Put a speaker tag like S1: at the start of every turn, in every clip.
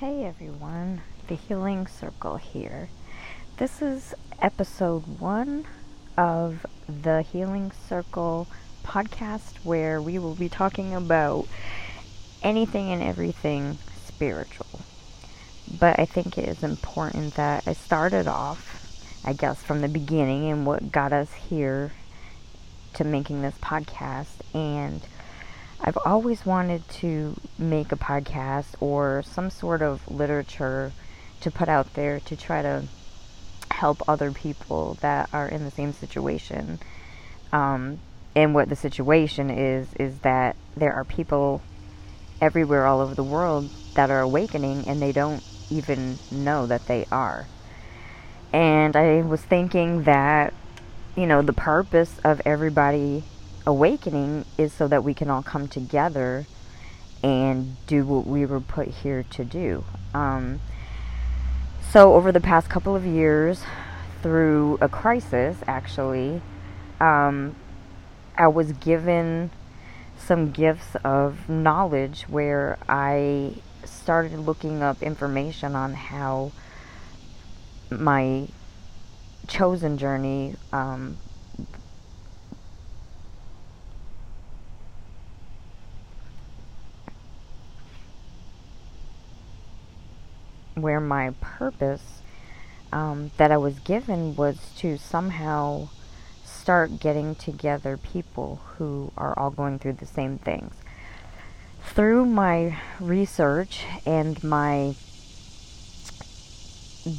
S1: Hey everyone, the Healing Circle here. This is episode one of the Healing Circle podcast where we will be talking about anything and everything spiritual. But I think it is important that I started off, I guess, from the beginning and what got us here to making this podcast and I've always wanted to make a podcast or some sort of literature to put out there to try to help other people that are in the same situation. Um, and what the situation is, is that there are people everywhere all over the world that are awakening and they don't even know that they are. And I was thinking that, you know, the purpose of everybody awakening is so that we can all come together and do what we were put here to do. Um, so, over the past couple of years, through a crisis, actually, um, I was given some gifts of knowledge where I started looking up information on how my chosen journey um, where my purpose um, that I was given was to somehow start getting together people who are all going through the same things. Through my research and my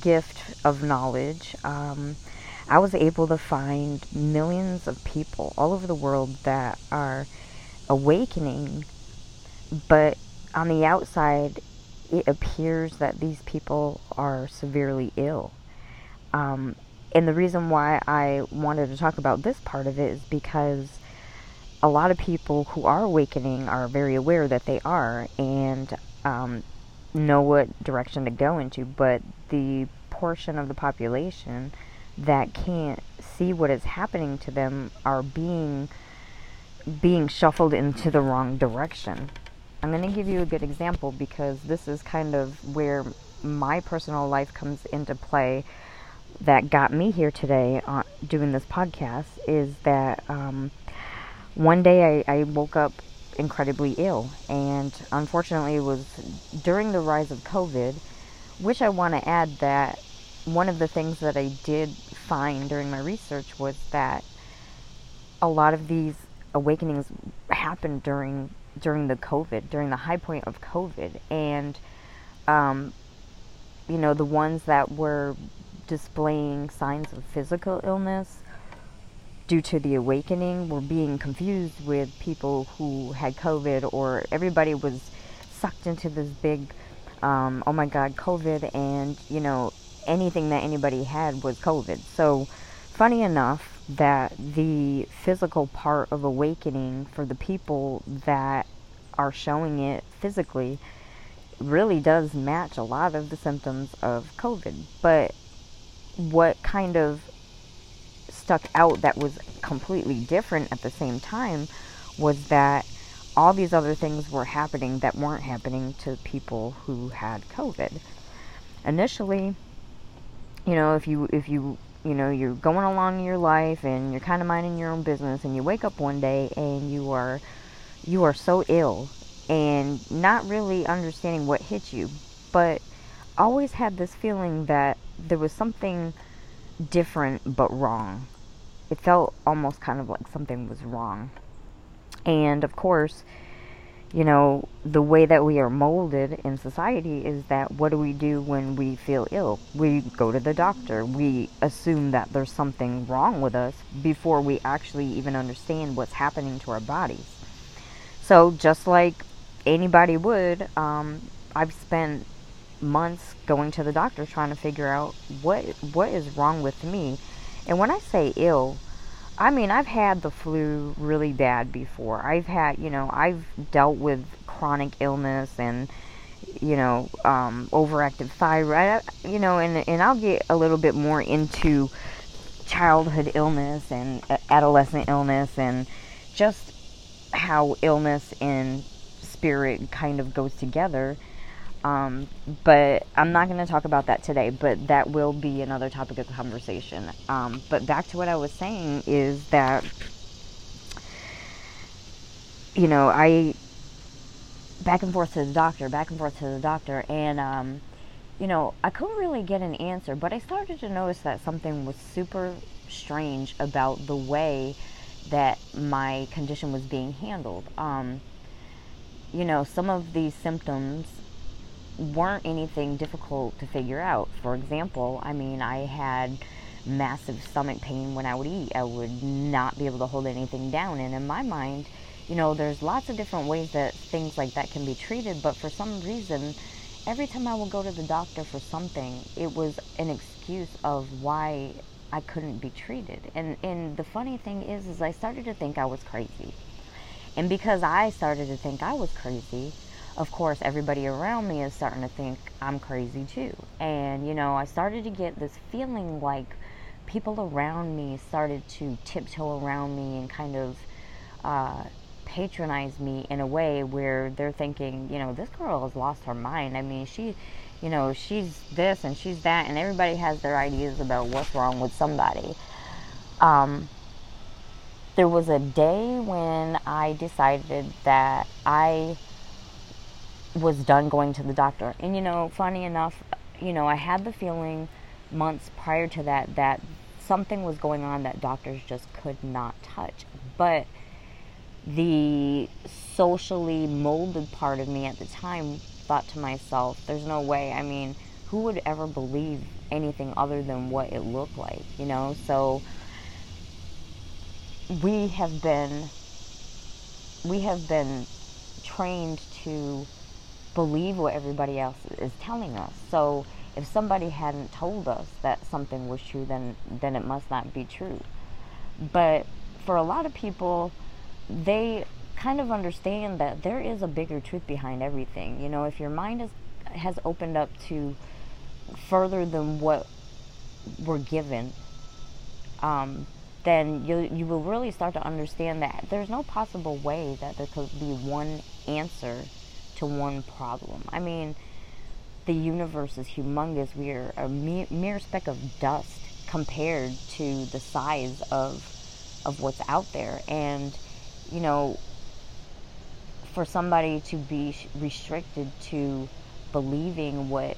S1: gift of knowledge, um, I was able to find millions of people all over the world that are awakening, but on the outside, it appears that these people are severely ill. Um, and the reason why I wanted to talk about this part of it is because a lot of people who are awakening are very aware that they are and um, know what direction to go into, but the portion of the population that can't see what is happening to them are being being shuffled into the wrong direction. I'm going to give you a good example because this is kind of where my personal life comes into play that got me here today on doing this podcast is that um, one day I, I woke up incredibly ill and unfortunately it was during the rise of covid which i want to add that one of the things that i did find during my research was that a lot of these awakenings happened during during the COVID, during the high point of COVID, and um, you know the ones that were displaying signs of physical illness due to the awakening were being confused with people who had COVID, or everybody was sucked into this big, um, oh my God, COVID, and you know anything that anybody had was COVID. So, funny enough, that the physical part of awakening for the people that are showing it physically really does match a lot of the symptoms of COVID. But what kind of stuck out that was completely different at the same time was that all these other things were happening that weren't happening to people who had COVID. Initially, you know, if you if you you know you're going along in your life and you're kind of minding your own business and you wake up one day and you are you are so ill and not really understanding what hit you. But always had this feeling that there was something different but wrong. It felt almost kind of like something was wrong. And of course you know, the way that we are molded in society is that what do we do when we feel ill? We go to the doctor. We assume that there's something wrong with us before we actually even understand what's happening to our bodies. So, just like anybody would, um, I've spent months going to the doctor trying to figure out what what is wrong with me. And when I say ill, I mean, I've had the flu really bad before. I've had, you know, I've dealt with chronic illness and, you know, um, overactive thyroid, you know, and, and I'll get a little bit more into childhood illness and adolescent illness and just how illness and spirit kind of goes together. Um, but I'm not going to talk about that today, but that will be another topic of conversation. Um, but back to what I was saying is that, you know, I back and forth to the doctor, back and forth to the doctor, and, um, you know, I couldn't really get an answer, but I started to notice that something was super strange about the way that my condition was being handled. Um, you know, some of these symptoms weren't anything difficult to figure out. For example, I mean, I had massive stomach pain when I would eat. I would not be able to hold anything down. And in my mind, you know, there's lots of different ways that things like that can be treated, but for some reason, every time I would go to the doctor for something, it was an excuse of why I couldn't be treated. And and the funny thing is is I started to think I was crazy. And because I started to think I was crazy, of course, everybody around me is starting to think I'm crazy too. And, you know, I started to get this feeling like people around me started to tiptoe around me and kind of uh, patronize me in a way where they're thinking, you know, this girl has lost her mind. I mean, she, you know, she's this and she's that, and everybody has their ideas about what's wrong with somebody. Um, there was a day when I decided that I was done going to the doctor. And you know, funny enough, you know, I had the feeling months prior to that that something was going on that doctors just could not touch. But the socially molded part of me at the time thought to myself, there's no way. I mean, who would ever believe anything other than what it looked like, you know? So we have been we have been trained to believe what everybody else is telling us. So if somebody hadn't told us that something was true, then then it must not be true. But for a lot of people, they kind of understand that there is a bigger truth behind everything. You know, if your mind is, has opened up to further than what we're given, um, then you you will really start to understand that there's no possible way that there could be one answer to one problem. I mean, the universe is humongous. We are a mere, speck of dust compared to the size of of what's out there, and you know, for somebody to be restricted to believing what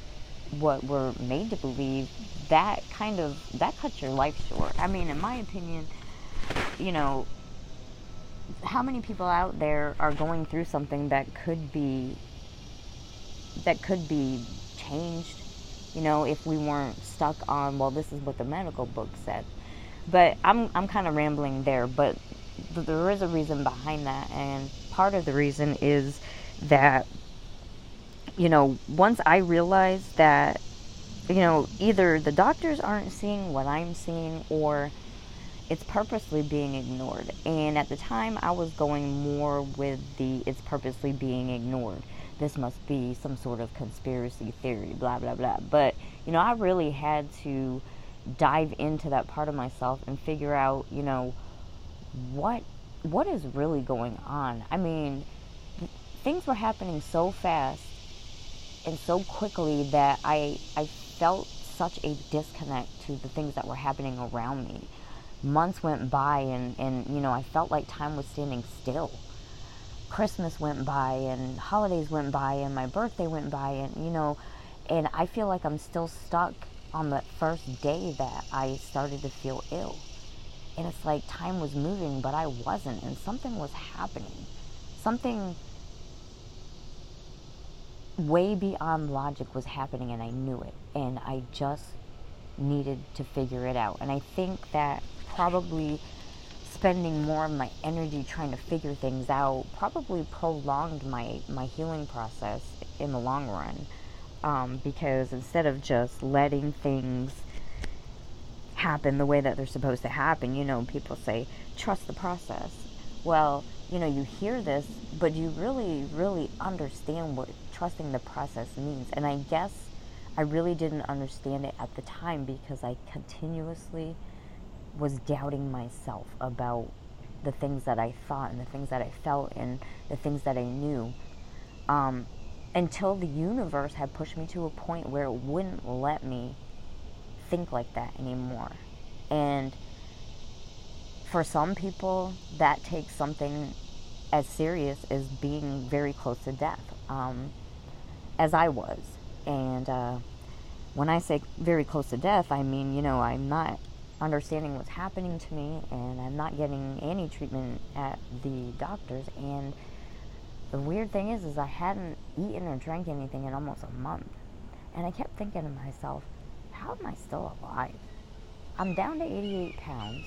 S1: what we're made to believe, that kind of that cuts your life short. I mean, in my opinion, you know, how many people out there are going through something that could be that could be changed? You know if we weren't stuck on well this is what the medical book said. But i'm i'm kind of rambling there but th- there is a reason behind that and part of the reason is that you know once i realized that you know either the doctors aren't seeing what i'm seeing or it's purposely being ignored. And at the time, I was going more with the it's purposely being ignored. This must be some sort of conspiracy theory, blah, blah, blah. But, you know, I really had to dive into that part of myself and figure out, you know, what what is really going on. I mean, things were happening so fast and so quickly that I I felt such a disconnect to the things that were happening around me months went by and, and you know i felt like time was standing still. Christmas went by and holidays went by and my birthday went by and you know and i feel like i'm still stuck on the first day that i started to feel ill. And it's like time was moving but i wasn't and something was happening. Something way beyond logic was happening and i knew it and i just needed to figure it out. And i think that probably spending more of my energy trying to figure things out probably prolonged my, my healing process in the long run. Um, because instead of just letting things happen the way that they're supposed to happen, you know, people say, trust the process. Well, you know, you hear this, but you really, really understand what trusting the process means. And I guess I really didn't understand it at the time because I continuously was doubting myself about the things that I thought and the things that I felt and the things that I knew. Um, until the universe had pushed me to a point where it wouldn't let me think like that anymore. And for some people, that takes something as serious as being very close to death, um, as I was. And uh, when I say very close to death, I mean, you know, I'm not understanding what's happening to me and I'm not getting any treatment at the doctors. And the weird thing is, is I hadn't eaten or drank anything in almost a month. And I kept thinking to myself, how am I still alive? I'm down to 88 pounds.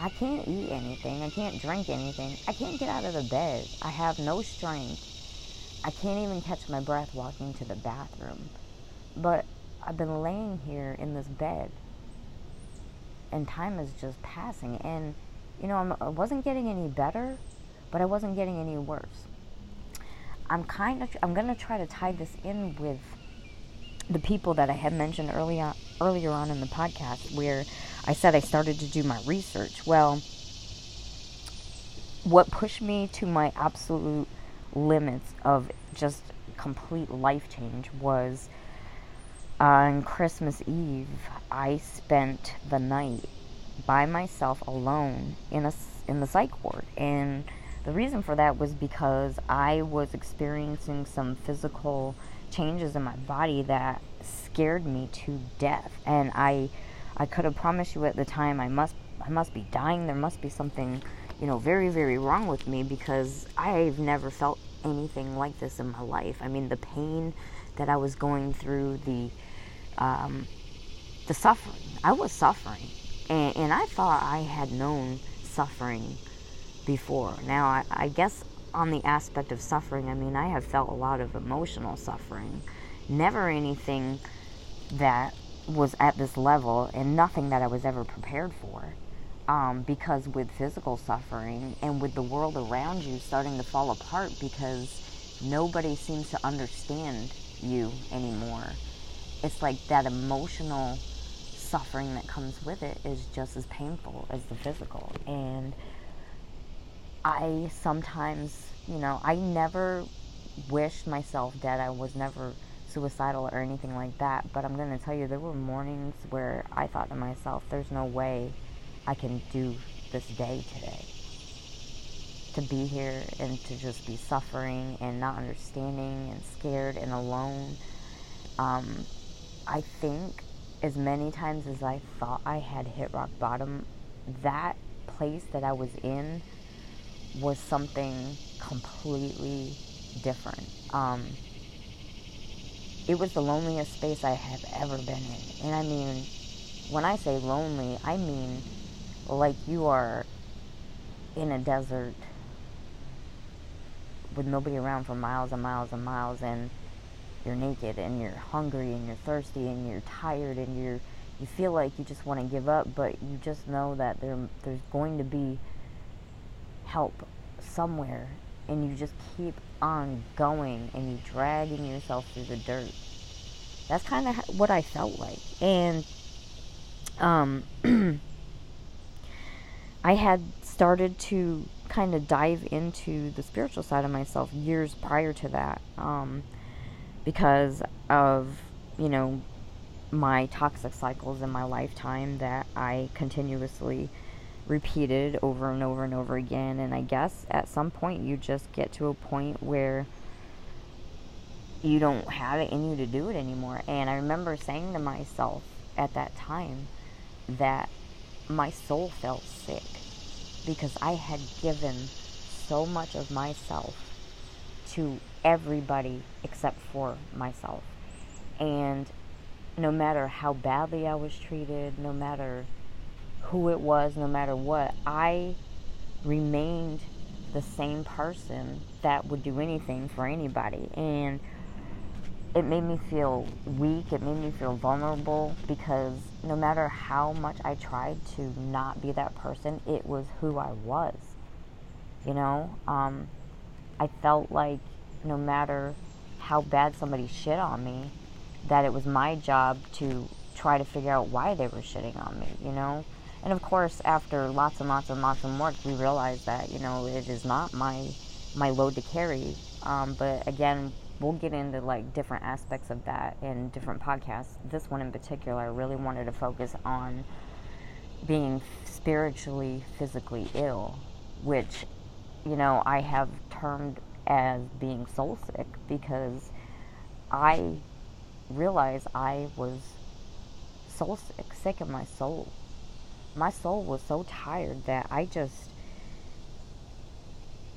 S1: I can't eat anything. I can't drink anything. I can't get out of the bed. I have no strength. I can't even catch my breath walking to the bathroom. But I've been laying here in this bed and time is just passing. And, you know, I'm, I wasn't getting any better, but I wasn't getting any worse. I'm kind of, I'm going to try to tie this in with the people that I had mentioned earlier, earlier on in the podcast where I said I started to do my research. Well, what pushed me to my absolute limits of just complete life change was on Christmas Eve, I spent the night by myself alone in a in the psych ward, and the reason for that was because I was experiencing some physical changes in my body that scared me to death, and I I could have promised you at the time I must I must be dying. There must be something, you know, very very wrong with me because I've never felt anything like this in my life. I mean, the pain that I was going through, the um, the suffering. I was suffering, and, and I thought I had known suffering before. Now, I, I guess on the aspect of suffering, I mean, I have felt a lot of emotional suffering. Never anything that was at this level and nothing that I was ever prepared for. Um, because with physical suffering and with the world around you starting to fall apart because nobody seems to understand you anymore, it's like that emotional suffering that comes with it is just as painful as the physical. And I sometimes, you know, I never wished myself dead. I was never suicidal or anything like that. But I'm going to tell you, there were mornings where I thought to myself, there's no way I can do this day today. To be here and to just be suffering and not understanding and scared and alone. Um, I think as many times as I thought I had hit rock bottom, that place that I was in was something completely different. Um, it was the loneliest space I have ever been in. And I mean, when I say lonely, I mean like you are in a desert with nobody around for miles and miles and miles and you're naked and you're hungry and you're thirsty and you're tired and you're you feel like you just want to give up but you just know that there there's going to be help somewhere and you just keep on going and you dragging yourself through the dirt. That's kind of what I felt like. And um, I had started to kind of dive into the spiritual side of myself years prior to that um, because of, you know, my toxic cycles in my lifetime that I continuously repeated over and over and over again. And I guess at some point you just get to a point where you don't have it in you to do it anymore. And I remember saying to myself at that time that my soul felt sick because I had given so much of myself to everybody except for myself. And no matter how badly I was treated, no matter who it was, no matter what, I remained the same person that would do anything for anybody. And it made me feel weak, it made me feel vulnerable because no matter how much I tried to not be that person, it was who I was. You know, um, I felt like no matter how bad somebody shit on me, that it was my job to try to figure out why they were shitting on me, you know? And of course, after lots and lots and lots of work, we realized that you know it is not my my load to carry. Um, but again, we'll get into like different aspects of that in different podcasts. This one in particular, I really wanted to focus on being spiritually, physically ill, which, you know, I have termed as being soul sick because I realized I was soul sick, sick of my soul. My soul was so tired that I just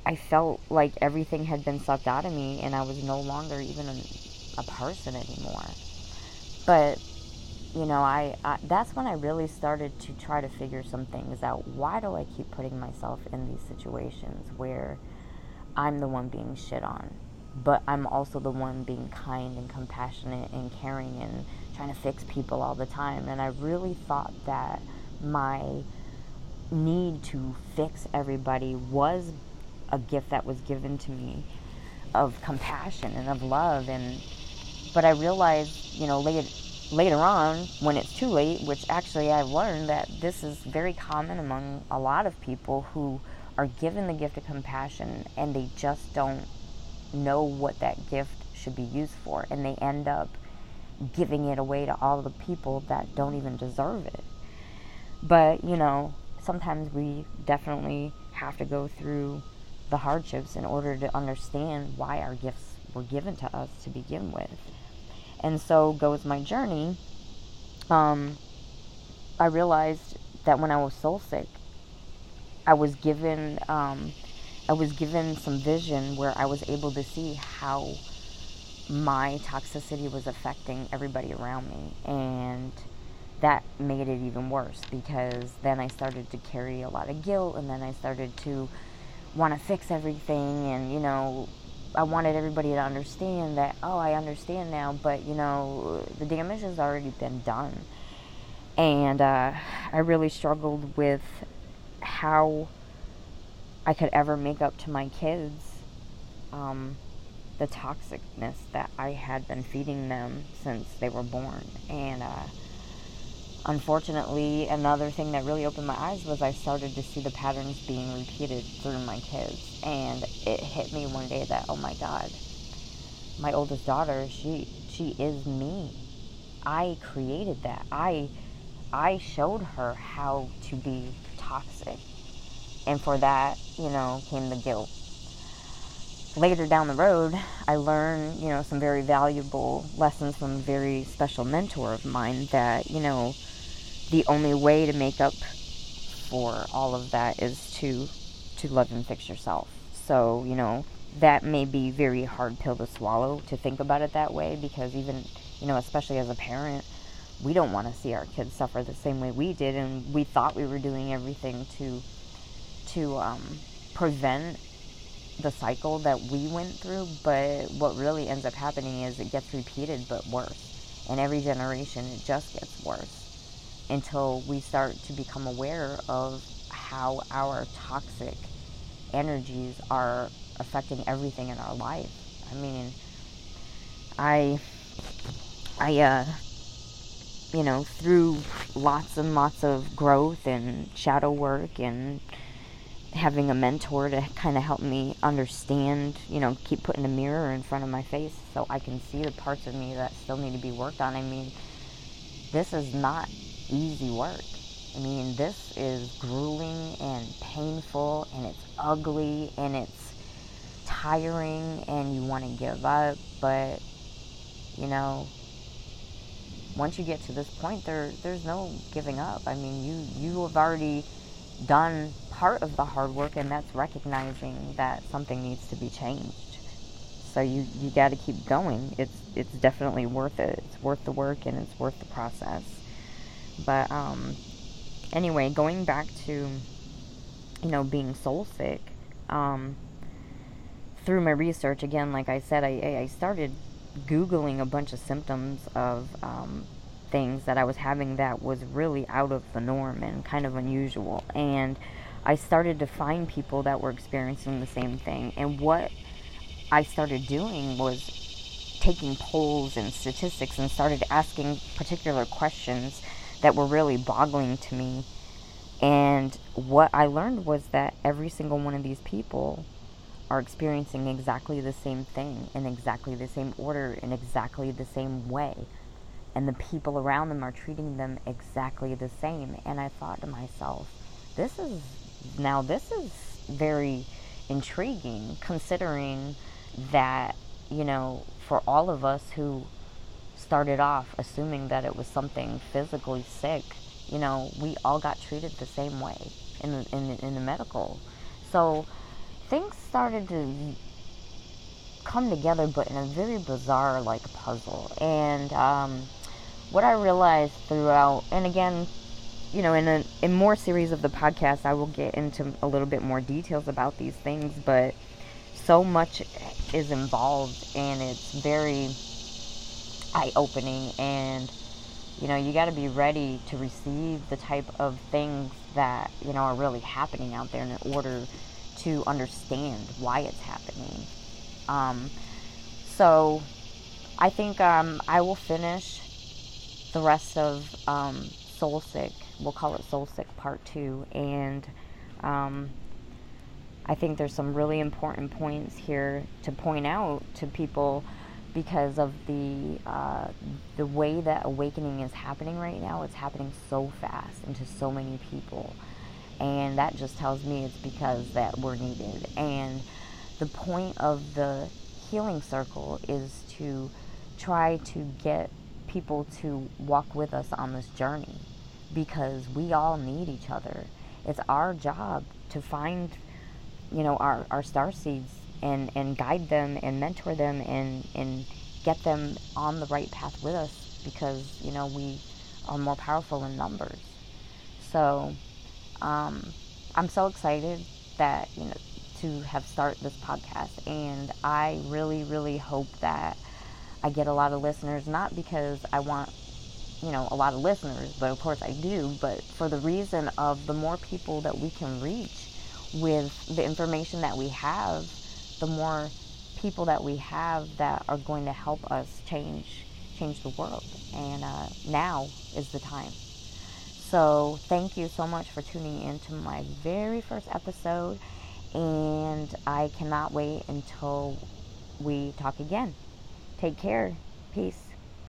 S1: I felt like everything had been sucked out of me and I was no longer even a, a person anymore. But you know, I, I that's when I really started to try to figure some things out. Why do I keep putting myself in these situations where I'm the one being shit on, but I'm also the one being kind and compassionate and caring and trying to fix people all the time. And I really thought that my need to fix everybody was a gift that was given to me of compassion and of love and but I realized, you know, later later on when it's too late, which actually I've learned that this is very common among a lot of people who are given the gift of compassion and they just don't know what that gift should be used for and they end up giving it away to all the people that don't even deserve it. But, you know, sometimes we definitely have to go through the hardships in order to understand why our gifts were given to us to begin with. And so goes my journey. Um, I realized that when I was soul sick, I was given um, I was given some vision where I was able to see how my toxicity was affecting everybody around me and that made it even worse because then I started to carry a lot of guilt and then I started to want to fix everything and you know I wanted everybody to understand that oh I understand now but you know the damage has already been done. And uh, I really struggled with how I could ever make up to my kids um, the toxicness that I had been feeding them since they were born and uh, unfortunately, another thing that really opened my eyes was I started to see the patterns being repeated through my kids. And it hit me one day that, oh my God, my oldest daughter, she she is me. I created that. I I showed her how to be toxic. And for that, you know, came the guilt. Later down the road, I learned, you know, some very valuable lessons from a very special mentor of mine that, you know, the only way to make up for all of that is to to love and fix yourself. So, you know, that may be very hard pill to swallow to think about it that way because even, you know, especially as a parent, we don't want to see our kids suffer the same way we did and we thought we were doing everything to to um, prevent the cycle that we went through, but what really ends up happening is it gets repeated but worse. And every generation it just gets worse until we start to become aware of how our toxic energies are affecting everything in our life. I mean, I, I, uh, you know, through lots and lots of growth and shadow work and having a mentor to kind of help me understand, you know, keep putting a mirror in front of my face so I can see the parts of me that still need to be worked on. I mean, this is not easy work. I mean, this is grueling and painful and it's ugly and it's tiring and you want to give up, but you know, once you get to this point there there's no giving up. I mean, you you have already done part of the hard work and that's recognizing that something needs to be changed. So you you got to keep going. It's it's definitely worth it. It's worth the work and it's worth the process. But um, anyway, going back to you know being soul sick, um, through my research again, like I said, I I started googling a bunch of symptoms of um, things that I was having that was really out of the norm and kind of unusual, and I started to find people that were experiencing the same thing, and what I started doing was taking polls and statistics and started asking particular questions that were really boggling to me. And what I learned was that every single one of these people are experiencing exactly the same thing in exactly the same order in exactly the same way. And the people around them are treating them exactly the same. And i thought to myself this is now this is very intriguing considering that you know for all of us who started off assuming that it was something physically sick you know we all got treated the same way in the, in, in the medical. So things started to come together, but in a very bizarre like puzzle. And um, what I realized throughout, and again, you know, in a in more series of the podcast, I will get into a little bit more details about these things, but so much is involved, and it's very eye opening and you know you got to be ready to receive the type of things that you know are really happening out there in order to understand why it's happening. Um, so I think um, I will finish the rest of um, Soul Sick. We'll call it Soul Sick Part 2. And um, I think there's some really important points here to point out to people because of the uh, the way that awakening is happening right now. It's happening so fast and to so many people and that just tells me it's because that we're needed. And the point of the healing circle is to try to get people to walk with us on this journey because we all need each other. It's our job to find you know our, our star seeds and and guide them and mentor them and and get them on the right path with us because you know we are more powerful in numbers. So um, I'm so excited that you know to have started this podcast, and I really, really hope that I get a lot of listeners. Not because I want you know a lot of listeners, but of course I do. But for the reason of the more people that we can reach with the information that we have, the more people that we have that are going to help us change change the world. And uh, now is the time. So, thank you so much for tuning in to my very first episode. And I cannot wait until we talk again. Take care. Peace.